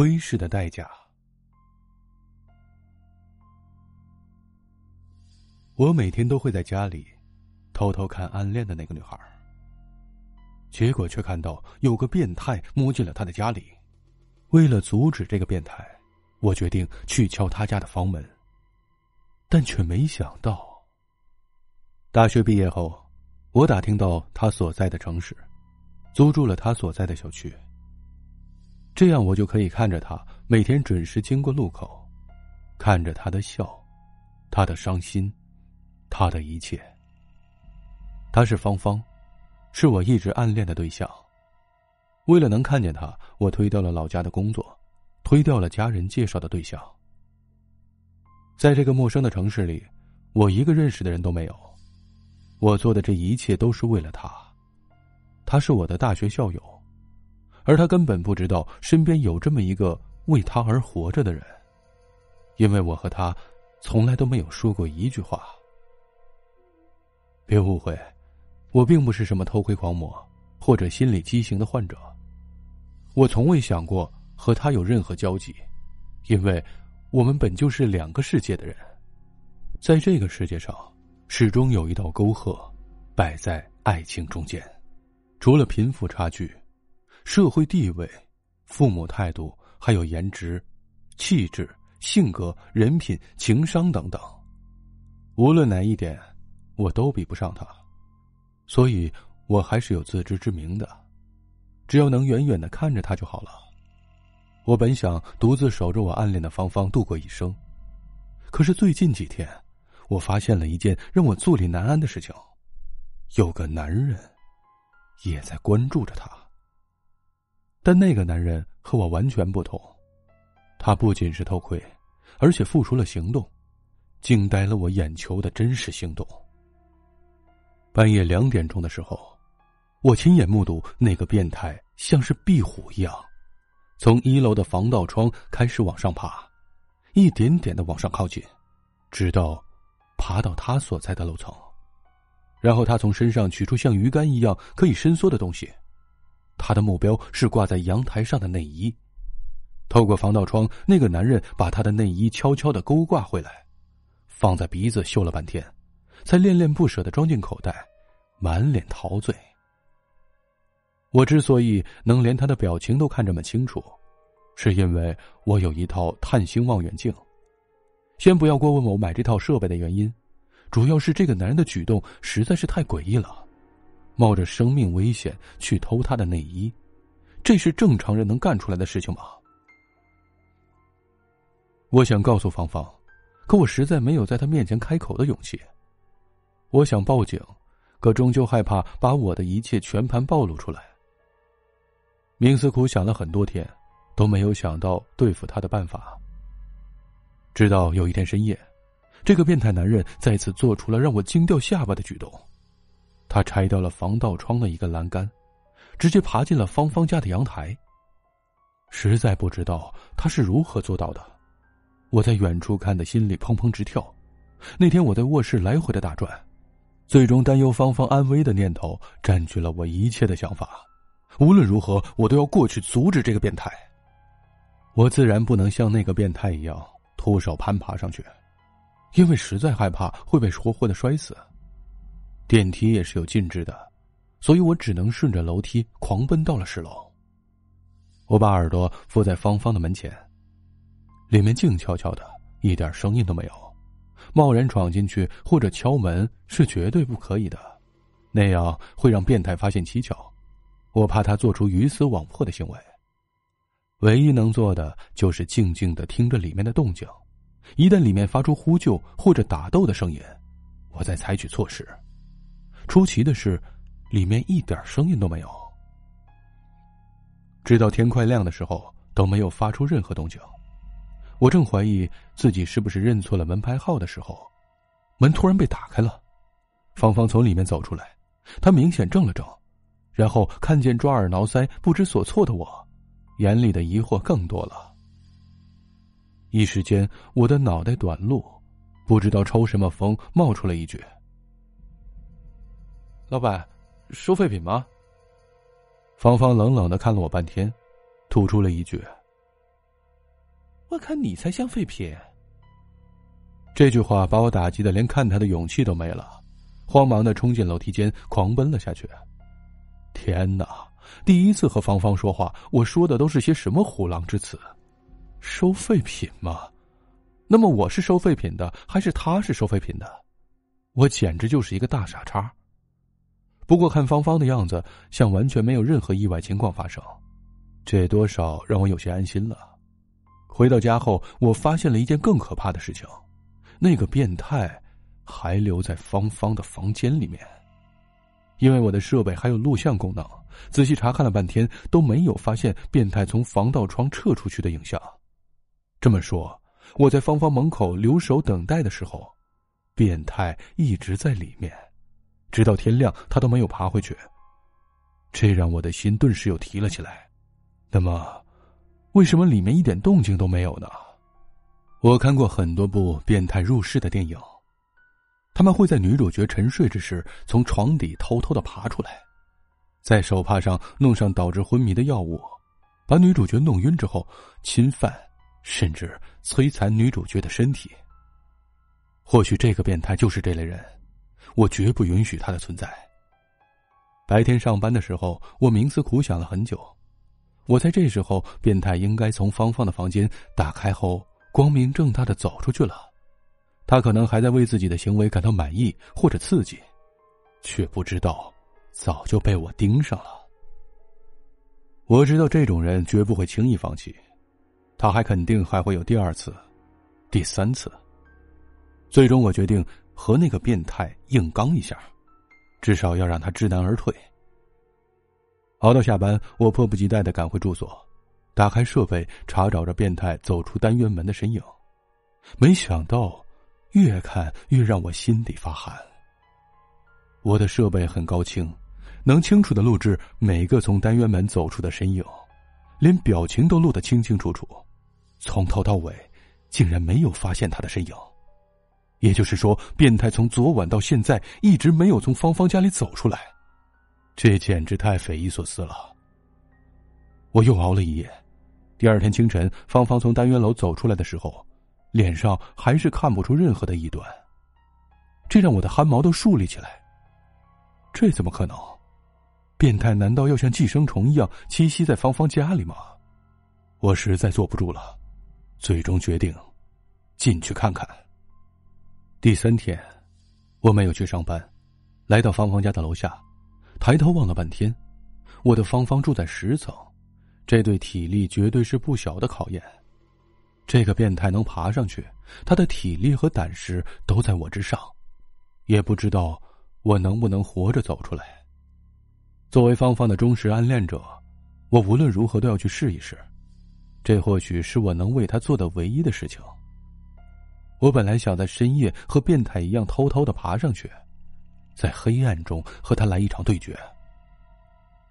窥视的代价。我每天都会在家里偷偷看暗恋的那个女孩，结果却看到有个变态摸进了她的家里。为了阻止这个变态，我决定去敲他家的房门，但却没想到，大学毕业后，我打听到他所在的城市，租住了他所在的小区。这样我就可以看着他每天准时经过路口，看着他的笑，他的伤心，他的一切。他是芳芳，是我一直暗恋的对象。为了能看见他，我推掉了老家的工作，推掉了家人介绍的对象。在这个陌生的城市里，我一个认识的人都没有。我做的这一切都是为了他，他是我的大学校友，而他根本不知道身边有这么一个为他而活着的人，因为我和他从来都没有说过一句话。别误会，我并不是什么偷窥狂魔或者心理畸形的患者。我从未想过和他有任何交集，因为我们本就是两个世界的人，在这个世界上，始终有一道沟壑摆在爱情中间。除了贫富差距、社会地位、父母态度，还有颜值、气质、性格、人品、情商等等，无论哪一点，我都比不上他，所以我还是有自知之明的。只要能远远的看着他就好了。我本想独自守着我暗恋的芳芳度过一生，可是最近几天，我发现了一件让我坐立难安的事情：有个男人也在关注着她。但那个男人和我完全不同，他不仅是偷窥，而且付出了行动，惊呆了我眼球的真实行动。半夜两点钟的时候。我亲眼目睹那个变态像是壁虎一样，从一楼的防盗窗开始往上爬，一点点的往上靠近，直到爬到他所在的楼层。然后他从身上取出像鱼竿一样可以伸缩的东西，他的目标是挂在阳台上的内衣。透过防盗窗，那个男人把他的内衣悄悄的勾挂回来，放在鼻子嗅了半天，才恋恋不舍的装进口袋，满脸陶醉。我之所以能连他的表情都看这么清楚，是因为我有一套探星望远镜。先不要过问我买这套设备的原因，主要是这个男人的举动实在是太诡异了，冒着生命危险去偷他的内衣，这是正常人能干出来的事情吗？我想告诉芳芳，可我实在没有在他面前开口的勇气。我想报警，可终究害怕把我的一切全盘暴露出来。冥思苦想了很多天，都没有想到对付他的办法。直到有一天深夜，这个变态男人再次做出了让我惊掉下巴的举动。他拆掉了防盗窗的一个栏杆，直接爬进了芳芳家的阳台。实在不知道他是如何做到的。我在远处看的心里砰砰直跳。那天我在卧室来回的打转，最终担忧芳芳安危的念头占据了我一切的想法。无论如何，我都要过去阻止这个变态。我自然不能像那个变态一样徒手攀爬上去，因为实在害怕会被活活的摔死。电梯也是有禁制的，所以我只能顺着楼梯狂奔到了十楼。我把耳朵附在芳芳的门前，里面静悄悄的，一点声音都没有。贸然闯进去或者敲门是绝对不可以的，那样会让变态发现蹊跷。我怕他做出鱼死网破的行为，唯一能做的就是静静的听着里面的动静，一旦里面发出呼救或者打斗的声音，我再采取措施。出奇的是，里面一点声音都没有。直到天快亮的时候都没有发出任何动静，我正怀疑自己是不是认错了门牌号的时候，门突然被打开了，芳芳从里面走出来，她明显怔了怔。然后看见抓耳挠腮、不知所措的我，眼里的疑惑更多了。一时间，我的脑袋短路，不知道抽什么风，冒出了一句：“老板，收废品吗？”芳芳冷冷的看了我半天，吐出了一句：“我看你才像废品。这句话把我打击的连看他的勇气都没了，慌忙的冲进楼梯间，狂奔了下去。天哪！第一次和芳芳说话，我说的都是些什么虎狼之词？收废品吗？那么我是收废品的，还是他是收废品的？我简直就是一个大傻叉。不过看芳芳的样子，像完全没有任何意外情况发生，这多少让我有些安心了。回到家后，我发现了一件更可怕的事情：那个变态还留在芳芳的房间里面。因为我的设备还有录像功能，仔细查看了半天都没有发现变态从防盗窗撤出去的影像。这么说，我在芳芳门口留守等待的时候，变态一直在里面，直到天亮他都没有爬回去。这让我的心顿时又提了起来。那么，为什么里面一点动静都没有呢？我看过很多部变态入室的电影。他们会在女主角沉睡之时从床底偷偷的爬出来，在手帕上弄上导致昏迷的药物，把女主角弄晕之后侵犯甚至摧残女主角的身体。或许这个变态就是这类人，我绝不允许他的存在。白天上班的时候，我冥思苦想了很久，我在这时候，变态应该从芳芳的房间打开后光明正大的走出去了。他可能还在为自己的行为感到满意或者刺激，却不知道早就被我盯上了。我知道这种人绝不会轻易放弃，他还肯定还会有第二次、第三次。最终，我决定和那个变态硬刚一下，至少要让他知难而退。熬到下班，我迫不及待的赶回住所，打开设备查找着变态走出单元门的身影，没想到。越看越让我心底发寒。我的设备很高清，能清楚的录制每个从单元门走出的身影，连表情都录得清清楚楚。从头到尾，竟然没有发现他的身影。也就是说，变态从昨晚到现在一直没有从芳芳家里走出来，这简直太匪夷所思了。我又熬了一夜，第二天清晨，芳芳从单元楼走出来的时候。脸上还是看不出任何的异端，这让我的汗毛都竖立起来。这怎么可能？变态难道要像寄生虫一样栖息在芳芳家里吗？我实在坐不住了，最终决定进去看看。第三天，我没有去上班，来到芳芳家的楼下，抬头望了半天，我的芳芳住在十层，这对体力绝对是不小的考验。这个变态能爬上去，他的体力和胆识都在我之上，也不知道我能不能活着走出来。作为芳芳的忠实暗恋者，我无论如何都要去试一试，这或许是我能为他做的唯一的事情。我本来想在深夜和变态一样偷偷的爬上去，在黑暗中和他来一场对决。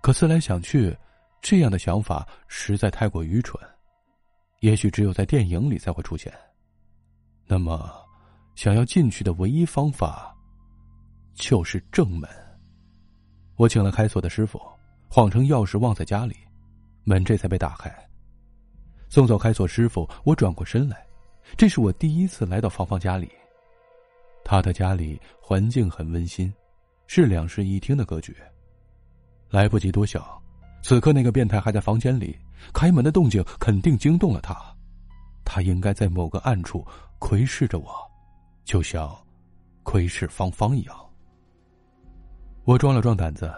可思来想去，这样的想法实在太过愚蠢。也许只有在电影里才会出现。那么，想要进去的唯一方法，就是正门。我请了开锁的师傅，谎称钥匙忘在家里，门这才被打开。送走开锁师傅，我转过身来，这是我第一次来到芳芳家里。她的家里环境很温馨，是两室一厅的格局。来不及多想。此刻，那个变态还在房间里，开门的动静肯定惊动了他。他应该在某个暗处窥视着我，就像窥视芳芳一样。我壮了壮胆子，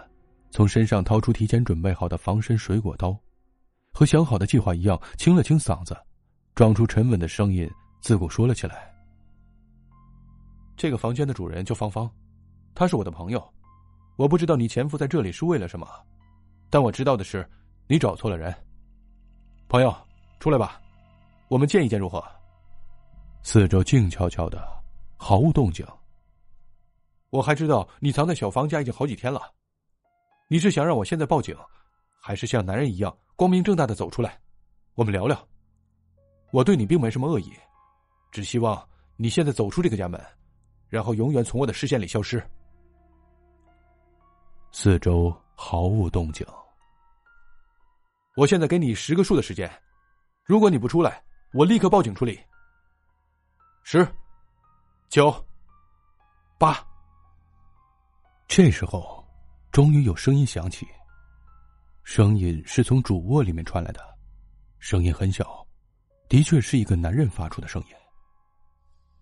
从身上掏出提前准备好的防身水果刀，和想好的计划一样，清了清嗓子，装出沉稳的声音，自顾说了起来：“这个房间的主人叫芳芳，她是我的朋友。我不知道你潜伏在这里是为了什么。”但我知道的是，你找错了人。朋友，出来吧，我们见一见如何？四周静悄悄的，毫无动静。我还知道你藏在小芳家已经好几天了。你是想让我现在报警，还是像男人一样光明正大的走出来？我们聊聊。我对你并没什么恶意，只希望你现在走出这个家门，然后永远从我的视线里消失。四周毫无动静。我现在给你十个数的时间，如果你不出来，我立刻报警处理。十、九、八。这时候，终于有声音响起。声音是从主卧里面传来的，声音很小，的确是一个男人发出的声音。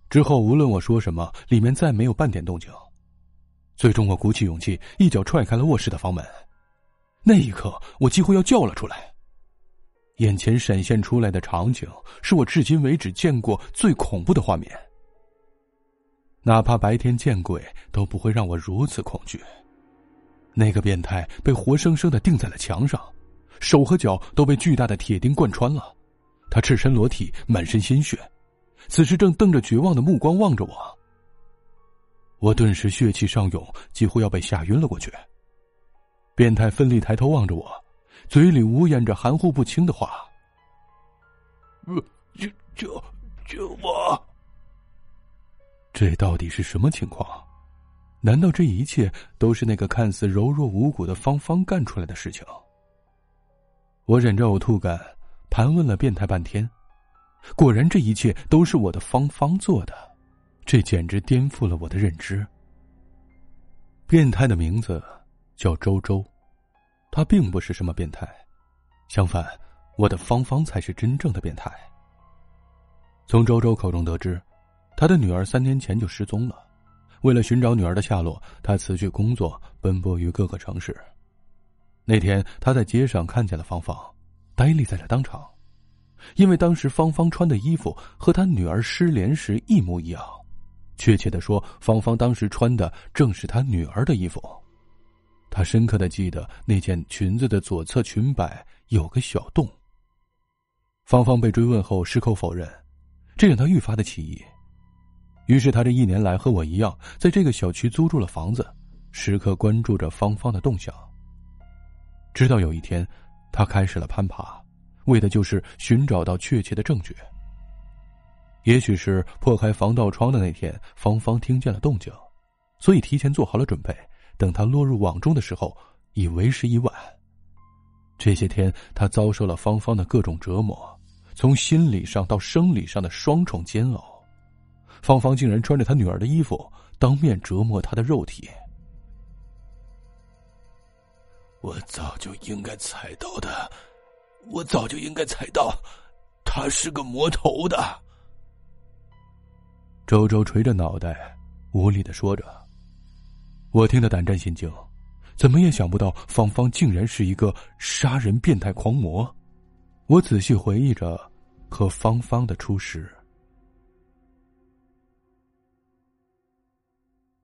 之后，无论我说什么，里面再没有半点动静。最终，我鼓起勇气，一脚踹开了卧室的房门。那一刻，我几乎要叫了出来。眼前闪现出来的场景，是我至今为止见过最恐怖的画面。哪怕白天见鬼，都不会让我如此恐惧。那个变态被活生生的钉在了墙上，手和脚都被巨大的铁钉贯穿了，他赤身裸体，满身鲜血，此时正瞪着绝望的目光望着我。我顿时血气上涌，几乎要被吓晕了过去。变态奋力抬头望着我，嘴里呜咽着含糊不清的话：“救救救我！”这到底是什么情况？难道这一切都是那个看似柔弱无骨的芳芳干出来的事情？我忍着呕吐感，盘问了变态半天，果然这一切都是我的芳芳做的。这简直颠覆了我的认知。变态的名字叫周周，他并不是什么变态，相反，我的芳芳才是真正的变态。从周周口中得知，他的女儿三年前就失踪了。为了寻找女儿的下落，他辞去工作，奔波于各个城市。那天，他在街上看见了芳芳，呆立在了当场，因为当时芳芳穿的衣服和她女儿失联时一模一样。确切的说，芳芳当时穿的正是她女儿的衣服。他深刻的记得那件裙子的左侧裙摆有个小洞。芳芳被追问后矢口否认，这让他愈发的起疑。于是他这一年来和我一样，在这个小区租住了房子，时刻关注着芳芳的动向。直到有一天，他开始了攀爬，为的就是寻找到确切的证据。也许是破开防盗窗的那天，芳芳听见了动静，所以提前做好了准备。等他落入网中的时候，已为时已晚。这些天，他遭受了芳芳的各种折磨，从心理上到生理上的双重煎熬。芳芳竟然穿着他女儿的衣服，当面折磨他的肉体。我早就应该猜到的，我早就应该猜到，他是个魔头的。周周垂着脑袋，无力的说着。我听得胆战心惊，怎么也想不到芳芳竟然是一个杀人变态狂魔。我仔细回忆着和芳芳的初识。